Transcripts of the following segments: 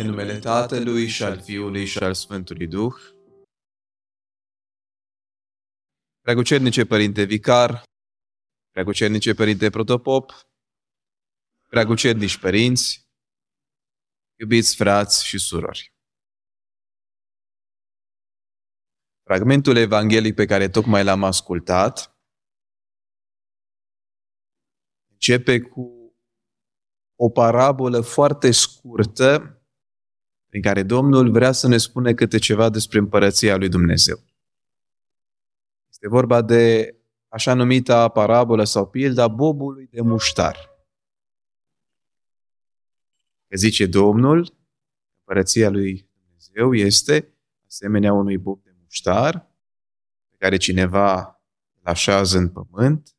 În numele Tatălui și al Fiului și al Sfântului Duh. Preacucernice Părinte Vicar, Preacucernice Părinte Protopop, Preacucernici Părinți, iubiți frați și surori. Fragmentul evanghelic pe care tocmai l-am ascultat începe cu o parabolă foarte scurtă prin care Domnul vrea să ne spune câte ceva despre împărăția lui Dumnezeu. Este vorba de așa numita parabolă sau pilda bobului de muștar. Că zice Domnul, împărăția lui Dumnezeu este asemenea unui bob de muștar pe care cineva îl așează în pământ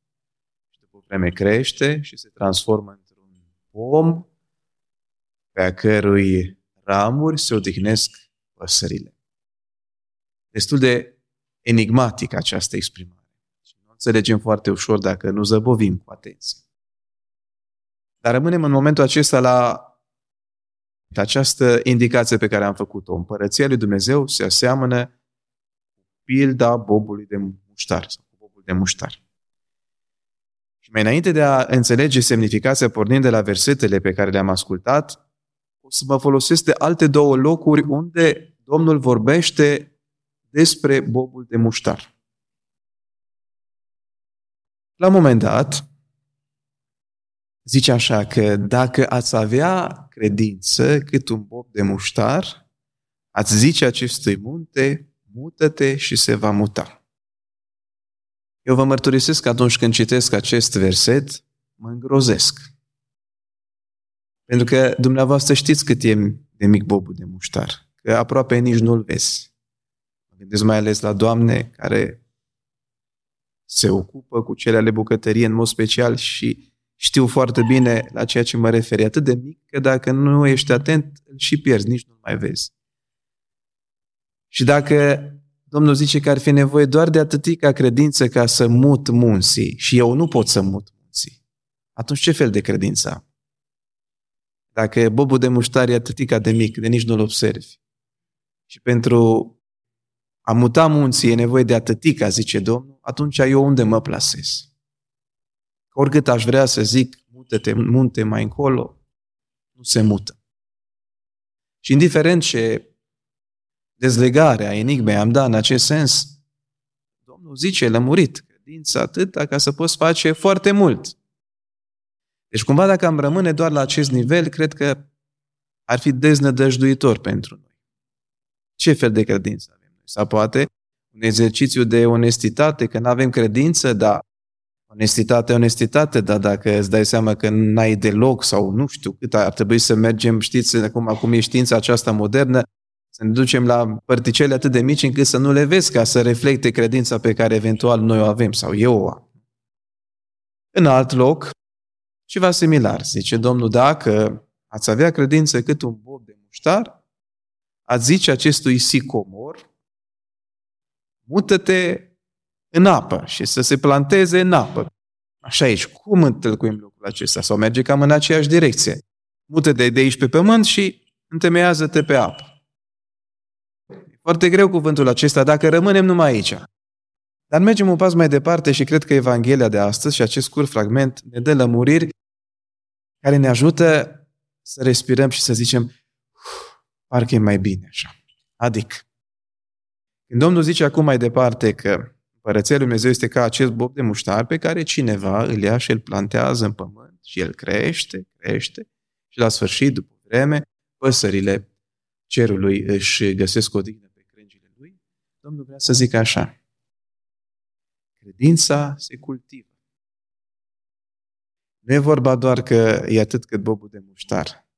și după vreme crește și se transformă într-un pom pe a cărui ramuri se odihnesc păsările. Destul de enigmatic această exprimare. Și nu înțelegem foarte ușor dacă nu zăbovim cu atenție. Dar rămânem în momentul acesta la această indicație pe care am făcut-o. Împărăția lui Dumnezeu se aseamănă cu pilda bobului de muștar sau cu bobul de muștar. Și mai înainte de a înțelege semnificația pornind de la versetele pe care le-am ascultat, să mă folosesc de alte două locuri unde Domnul vorbește despre bobul de muștar. La un moment dat, zice așa că dacă ați avea credință cât un bob de muștar, ați zice acestui munte, mută-te și se va muta. Eu vă mărturisesc că atunci când citesc acest verset, mă îngrozesc. Pentru că dumneavoastră știți cât e de mic bobul de muștar, că aproape nici nu-l vezi. Mă gândesc mai ales la doamne care se ocupă cu cele ale bucătăriei în mod special și știu foarte bine la ceea ce mă referi. Atât de mic că dacă nu ești atent, îl și pierzi, nici nu mai vezi. Și dacă Domnul zice că ar fi nevoie doar de atâtica credință ca să mut munții și eu nu pot să mut munții, atunci ce fel de credință am? Dacă bobul de muștar e atâtica de mic, de nici nu-l observi. Și pentru a muta munții e nevoie de atâtica, zice Domnul, atunci eu unde mă plasez? Oricât aș vrea să zic, mută-te munte mai încolo, nu se mută. Și indiferent ce dezlegarea enigmei am dat în acest sens, Domnul zice, lămurit, credința atâta ca să poți face foarte mult. Deci cumva dacă am rămâne doar la acest nivel, cred că ar fi deznădăjduitor pentru noi. Ce fel de credință avem noi? Sau poate un exercițiu de onestitate, că nu avem credință, dar onestitate, onestitate, dar dacă îți dai seama că n-ai deloc sau nu știu cât ar trebui să mergem, știți, acum, acum e știința aceasta modernă, să ne ducem la părticele atât de mici încât să nu le vezi ca să reflecte credința pe care eventual noi o avem sau eu o am. În alt loc, ceva similar. Zice Domnul, dacă ați avea credință cât un bob de muștar, ați zice acestui sicomor, mută-te în apă și să se planteze în apă. Așa aici, cum întâlcuim lucrul acesta? Sau merge cam în aceeași direcție. Mută-te de aici pe pământ și întemeiază-te pe apă. E foarte greu cuvântul acesta dacă rămânem numai aici. Dar mergem un pas mai departe și cred că Evanghelia de astăzi și acest scurt fragment ne dă lămuriri care ne ajută să respirăm și să zicem, parcă e mai bine așa. Adică, când Domnul zice acum mai departe că Împărăția Lui Dumnezeu este ca acest bob de muștar pe care cineva îl ia și îl plantează în pământ și el crește, crește și la sfârșit, după vreme, păsările cerului își găsesc odihnă pe crengile lui. Domnul vrea să zică așa. Credința se cultivă. Nu e vorba doar că e atât cât bobul de muștar,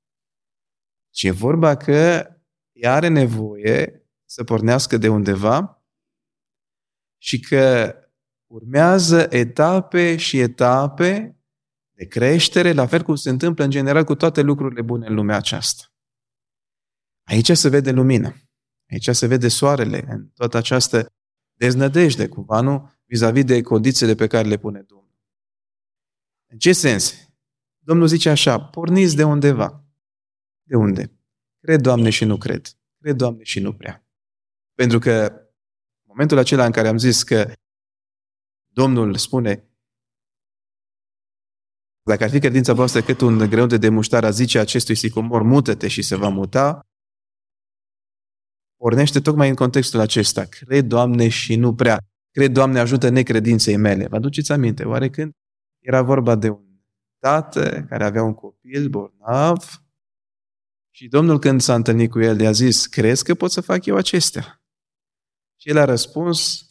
ci e vorba că ea are nevoie să pornească de undeva și că urmează etape și etape de creștere, la fel cum se întâmplă în general cu toate lucrurile bune în lumea aceasta. Aici se vede lumină. Aici se vede soarele în toată această deznădejde, cumva, nu? Vis-a-vis de condițiile pe care le pune Dumnezeu. În ce sens? Domnul zice așa, porniți de undeva. De unde? cred, Doamne, și nu cred. Cred, Doamne, și nu prea. Pentru că în momentul acela în care am zis că Domnul spune dacă ar fi credința voastră cât un greu de demuștar a zice acestui sicomor, mută-te și se va muta, pornește tocmai în contextul acesta. Cred, Doamne, și nu prea. Cred, Doamne, ajută necredinței mele. Vă aduceți aminte, oare când era vorba de un tată care avea un copil bolnav și Domnul când s-a întâlnit cu el i-a zis, crezi că pot să fac eu acestea? Și el a răspuns,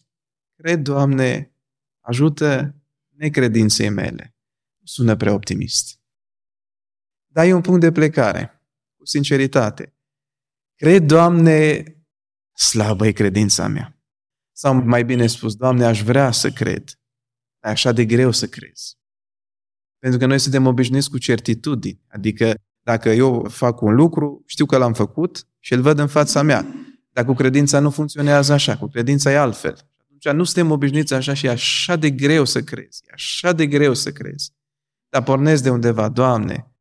cred, Doamne, ajută necredinței mele. Sună prea optimist. Dar e un punct de plecare, cu sinceritate. Cred, Doamne, slabă e credința mea. Sau mai bine spus, Doamne, aș vrea să cred. E așa de greu să crezi. Pentru că noi suntem obișnuiți cu certitudini. Adică dacă eu fac un lucru, știu că l-am făcut și îl văd în fața mea. Dar cu credința nu funcționează așa, cu credința e altfel. Atunci nu suntem obișnuiți așa și e așa de greu să crezi. E așa de greu să crezi. Dar pornesc de undeva, Doamne,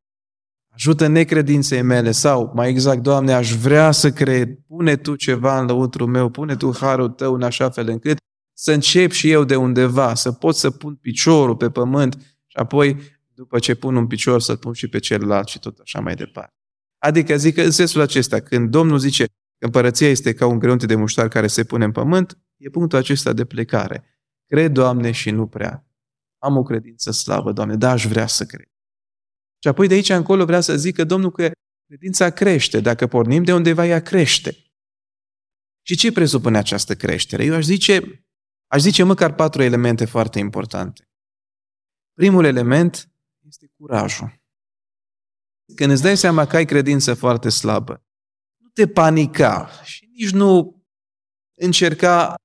ajută necredinței mele sau, mai exact, Doamne, aș vrea să cred, pune Tu ceva în lăutru meu, pune Tu harul Tău în așa fel încât să încep și eu de undeva, să pot să pun piciorul pe pământ și apoi, după ce pun un picior, să-l pun și pe celălalt și tot așa mai departe. Adică zic că în sensul acesta, când Domnul zice că împărăția este ca un greunte de muștar care se pune în pământ, e punctul acesta de plecare. Cred, Doamne, și nu prea. Am o credință slavă, Doamne, dar aș vrea să cred. Și apoi de aici încolo vrea să zic că Domnul că credința crește. Dacă pornim de undeva, ea crește. Și ce presupune această creștere? Eu aș zice, aș zice măcar patru elemente foarte importante. Primul element este curajul. Când îți dai seama că ai credință foarte slabă, nu te panica și nici nu încerca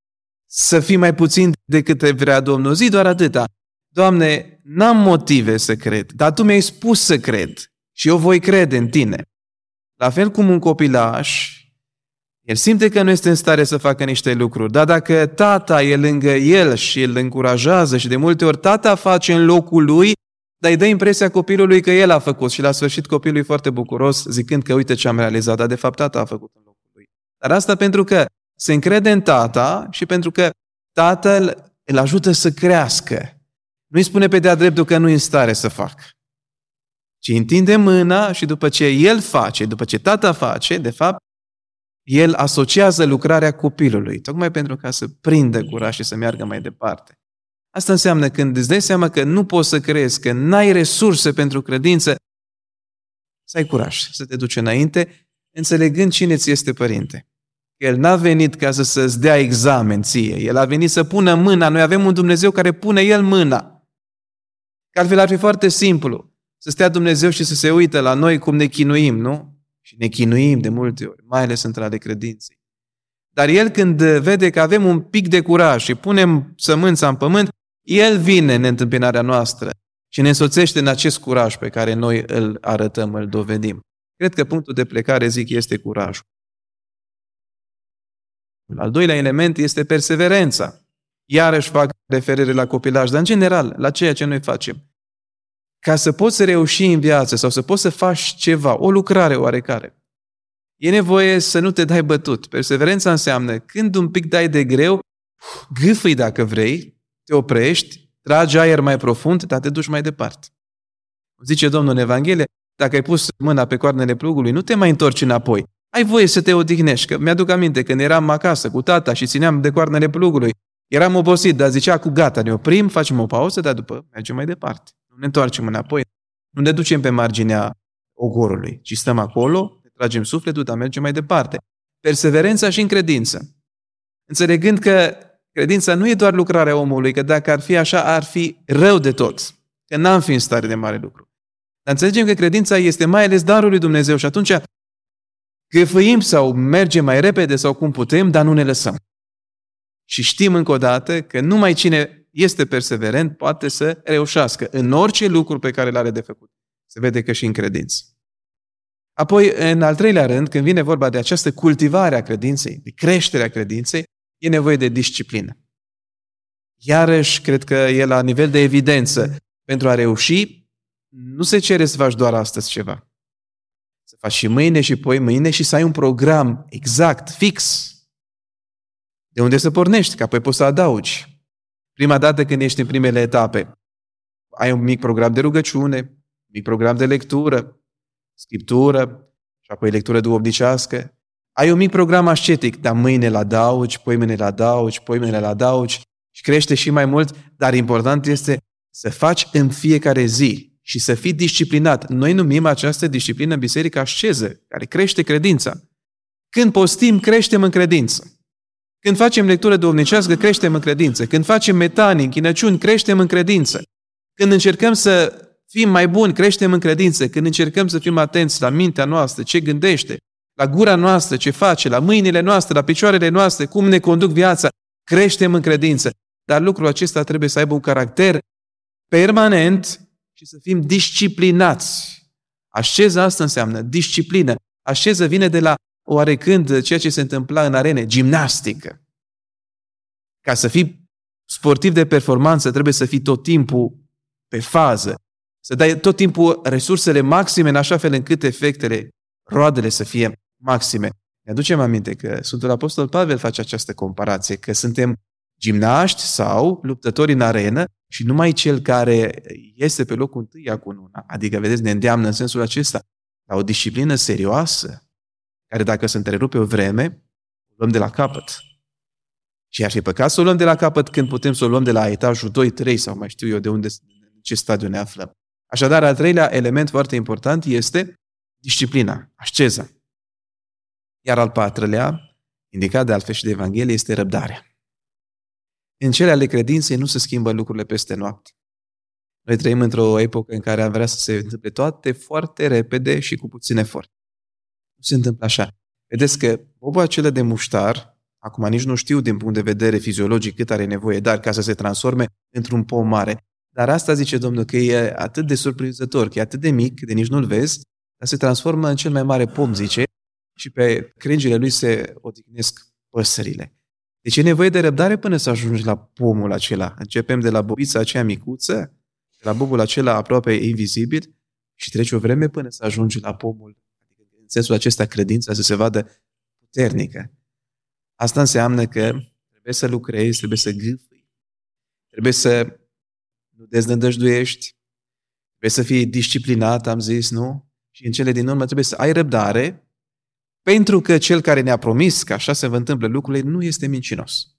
să fii mai puțin decât vrea Domnul. Zi doar atâta. Doamne, n-am motive să cred, dar Tu mi-ai spus să cred și eu voi crede în Tine. La fel cum un copilaș, el simte că nu este în stare să facă niște lucruri, dar dacă tata e lângă el și îl încurajează și de multe ori tata face în locul lui, dar îi dă impresia copilului că el a făcut și la sfârșit copilul e foarte bucuros zicând că uite ce am realizat, dar de fapt tata a făcut în locul lui. Dar asta pentru că se încrede în tata și pentru că tatăl îl ajută să crească. Nu-i spune pe de-a dreptul că nu e în stare să facă. Ci întinde mâna și după ce el face, după ce tata face, de fapt, el asociază lucrarea copilului, tocmai pentru ca să prindă curaj și să meargă mai departe. Asta înseamnă când îți dai seama că nu poți să crezi, că n-ai resurse pentru credință, să ai curaj, să te duci înainte, înțelegând cine ți este părinte. El n-a venit ca să, să-ți dea examen ție, El a venit să pună mâna. Noi avem un Dumnezeu care pune El mâna. Că altfel ar fi foarte simplu să stea Dumnezeu și să se uite la noi cum ne chinuim, nu? Și ne chinuim de multe ori, mai ales între ale credinței. Dar El când vede că avem un pic de curaj și punem sămânța în pământ, El vine în întâmpinarea noastră și ne însoțește în acest curaj pe care noi îl arătăm, îl dovedim. Cred că punctul de plecare, zic, este curajul. Al doilea element este perseverența. Iarăși fac referire la copilaj, dar în general la ceea ce noi facem. Ca să poți să reuși în viață sau să poți să faci ceva, o lucrare oarecare, e nevoie să nu te dai bătut. Perseverența înseamnă când un pic dai de greu, gâfâi dacă vrei, te oprești, tragi aer mai profund, dar te duci mai departe. Zice Domnul în Evanghelie, dacă ai pus mâna pe coarnele plugului, nu te mai întorci înapoi. Ai voie să te odihnești. Că mi-aduc aminte când eram acasă cu tata și țineam de coarnele plugului Eram obosit, dar zicea cu gata, ne oprim, facem o pauză, dar după mergem mai departe. Nu ne întoarcem înapoi. Nu ne ducem pe marginea ogorului, ci stăm acolo, ne tragem sufletul, dar mergem mai departe. Perseverența și în credință. Înțelegând că credința nu e doar lucrarea omului, că dacă ar fi așa, ar fi rău de tot. Că n-am fi în stare de mare lucru. Dar înțelegem că credința este mai ales darul lui Dumnezeu și atunci găfăim sau mergem mai repede sau cum putem, dar nu ne lăsăm. Și știm încă o dată că numai cine este perseverent poate să reușească în orice lucru pe care îl are de făcut. Se vede că și în credință. Apoi, în al treilea rând, când vine vorba de această cultivare a credinței, de creșterea credinței, e nevoie de disciplină. Iarăși, cred că e la nivel de evidență. Pentru a reuși, nu se cere să faci doar astăzi ceva, să faci și mâine și poi mâine și să ai un program exact, fix, de unde să pornești, ca apoi poți să adaugi. Prima dată când ești în primele etape, ai un mic program de rugăciune, mic program de lectură, scriptură și apoi lectură duomnicească. Ai un mic program ascetic, dar mâine la adaugi, poi mâine la adaugi, poi mâine la adaugi și crește și mai mult, dar important este să faci în fiecare zi și să fii disciplinat. Noi numim această disciplină în biserică asceză, care crește credința. Când postim, creștem în credință. Când facem lectură duhovnicească, creștem în credință. Când facem metanii, închinăciuni, creștem în credință. Când încercăm să fim mai buni, creștem în credință. Când încercăm să fim atenți la mintea noastră, ce gândește, la gura noastră, ce face, la mâinile noastre, la picioarele noastre, cum ne conduc viața, creștem în credință. Dar lucrul acesta trebuie să aibă un caracter permanent și să fim disciplinați. Așeza asta înseamnă disciplină. Așeză vine de la oarecând ceea ce se întâmpla în arene, gimnastică. Ca să fii sportiv de performanță, trebuie să fii tot timpul pe fază, să dai tot timpul resursele maxime în așa fel încât efectele, roadele să fie maxime. Ne aducem aminte că Sfântul Apostol Pavel face această comparație, că suntem gimnaști sau luptători în arenă și numai cel care este pe locul întâi cu una, adică, vedeți, ne îndeamnă în sensul acesta la o disciplină serioasă, care dacă se întrerupe o vreme, o luăm de la capăt. Și ar fi păcat să o luăm de la capăt când putem să o luăm de la etajul 2-3 sau mai știu eu de unde, în ce stadiu ne aflăm. Așadar, al treilea element foarte important este disciplina, asceza. Iar al patrulea, indicat de altfel și de Evanghelie, este răbdarea. În cele ale credinței nu se schimbă lucrurile peste noapte. Noi trăim într-o epocă în care am vrea să se întâmple toate foarte repede și cu puțin efort. Nu se întâmplă așa. Vedeți că bobul acela de muștar, acum nici nu știu din punct de vedere fiziologic cât are nevoie, dar ca să se transforme într-un pom mare. Dar asta zice Domnul că e atât de surprinzător, că e atât de mic, de nici nu-l vezi, dar se transformă în cel mai mare pom, zice, și pe crengile lui se odihnesc păsările. Deci e nevoie de răbdare până să ajungi la pomul acela. Începem de la bobița aceea micuță, de la bobul acela aproape invizibil și trece o vreme până să ajungi la pomul. Adică în sensul acesta credința să se vadă puternică. Asta înseamnă că trebuie să lucrezi, trebuie să gâfâi, trebuie să nu deznădăjduiești, trebuie să fii disciplinat, am zis, nu? Și în cele din urmă trebuie să ai răbdare pentru că cel care ne-a promis că așa se va întâmple lucrurile nu este mincinos.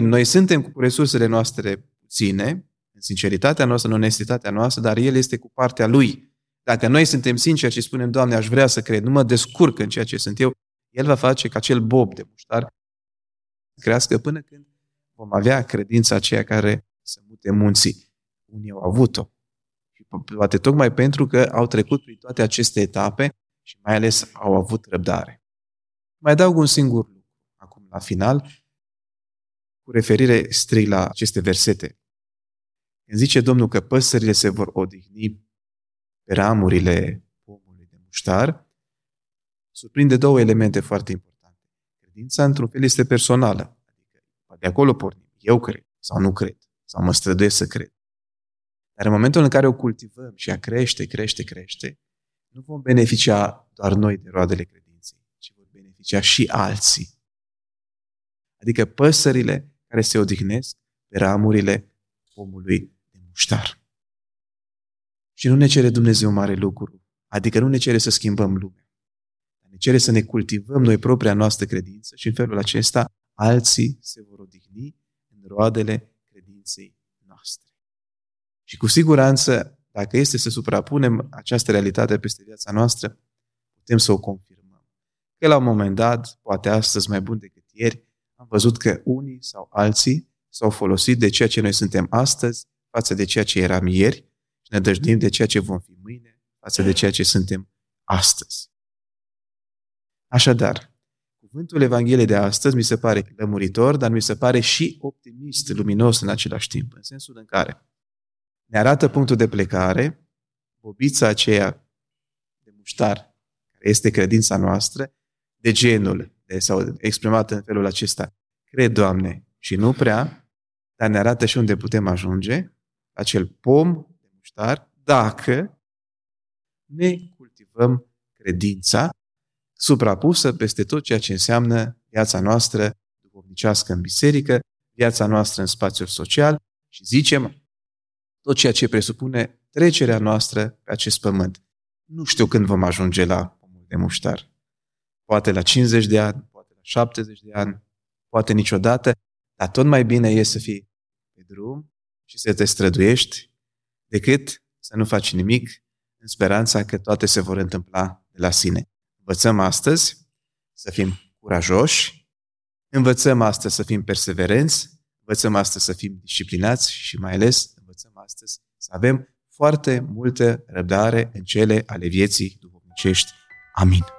Noi suntem cu resursele noastre puține, în sinceritatea noastră, în onestitatea noastră, dar El este cu partea Lui. Dacă noi suntem sinceri și spunem, Doamne, aș vrea să cred, nu mă descurc în ceea ce sunt eu, El va face ca acel bob de muștar crească până când vom avea credința aceea care să mute munții. Unii au avut-o. Și poate tocmai pentru că au trecut prin toate aceste etape, și mai ales au avut răbdare. Mai adaug un singur lucru acum la final, cu referire strict la aceste versete. Când zice Domnul că păsările se vor odihni pe ramurile pomului de muștar, surprinde două elemente foarte importante. Credința, într-un fel, este personală. Adică, de acolo pornim. Eu cred sau nu cred. Sau mă străduiesc să cred. Dar în momentul în care o cultivăm și ea crește, crește, crește, nu vom beneficia doar noi de roadele credinței, ci vor beneficia și alții. Adică păsările care se odihnesc pe ramurile omului de muștar. Și nu ne cere Dumnezeu mare lucru, adică nu ne cere să schimbăm lumea. Ne cere să ne cultivăm noi propria noastră credință și în felul acesta alții se vor odihni în roadele credinței noastre. Și cu siguranță dacă este să suprapunem această realitate peste viața noastră, putem să o confirmăm. Că la un moment dat, poate astăzi mai bun decât ieri, am văzut că unii sau alții s-au folosit de ceea ce noi suntem astăzi față de ceea ce eram ieri și ne dăjduim de ceea ce vom fi mâine față de ceea ce suntem astăzi. Așadar, cuvântul Evangheliei de astăzi mi se pare lămuritor, dar mi se pare și optimist, luminos în același timp, în sensul în care ne arată punctul de plecare, bobița aceea de muștar, care este credința noastră, de genul, de, sau exprimat în felul acesta, cred, Doamne, și nu prea, dar ne arată și unde putem ajunge, acel pom de muștar, dacă ne cultivăm credința suprapusă peste tot ceea ce înseamnă viața noastră duhovnicească în biserică, viața noastră în spațiul social și zicem tot ceea ce presupune trecerea noastră pe acest pământ. Nu știu când vom ajunge la pomul de muștar. Poate la 50 de ani, poate la 70 de ani, poate niciodată, dar tot mai bine e să fii pe drum și să te străduiești decât să nu faci nimic în speranța că toate se vor întâmpla de la sine. Învățăm astăzi să fim curajoși, învățăm astăzi să fim perseverenți, învățăm astăzi să fim disciplinați și mai ales învățăm astăzi să avem foarte multă răbdare în cele ale vieții duhovnicești. Amin.